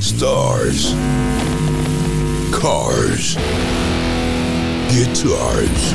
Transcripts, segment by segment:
Stars. Cars. Guitars.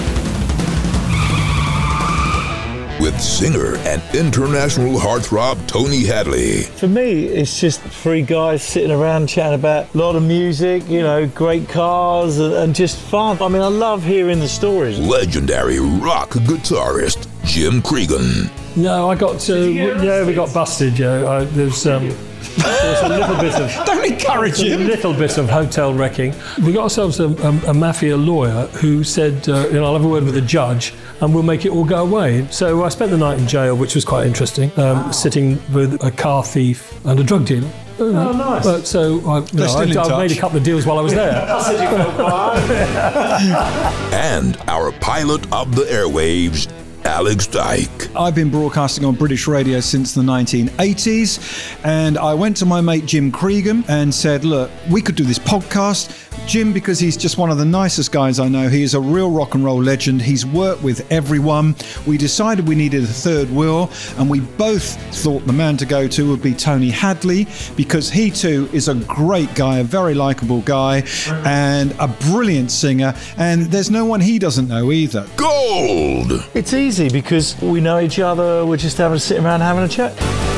With singer and international heartthrob Tony Hadley. For me, it's just three guys sitting around chatting about a lot of music, you know, great cars and, and just fun. I mean, I love hearing the stories. Legendary rock guitarist Jim Cregan. No, I got to. Yeah, we got busted. Yeah, I, there's um, there's a little bit of. Don't encourage A little bit of hotel wrecking. We got ourselves a, a, a mafia lawyer who said, uh, you know, I'll have a word with the judge and we'll make it all go away. So I spent the night in jail, which was quite interesting, um, sitting with a car thief and a drug dealer. Oh, nice. But so I, you know, I, I made a couple of deals while I was there. And our pilot of the airwaves, Alex Dyke. I've been broadcasting on British radio since the 1980s, and I went to my mate Jim Cregan and said, Look, we could do this podcast. Jim, because he's just one of the nicest guys I know, he is a real rock and roll legend. He's worked with everyone. We decided we needed a third wheel, and we both thought the man to go to would be Tony Hadley, because he too is a great guy, a very likable guy, and a brilliant singer, and there's no one he doesn't know either. Gold. It's easy because we know each other, we're just having a sit around having a chat.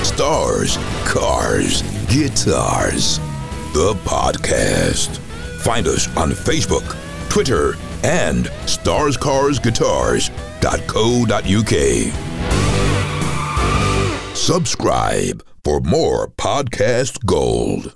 Stars, cars, guitars. The podcast. Find us on Facebook, Twitter, and starscarsguitars.co.uk. Subscribe for more podcast gold.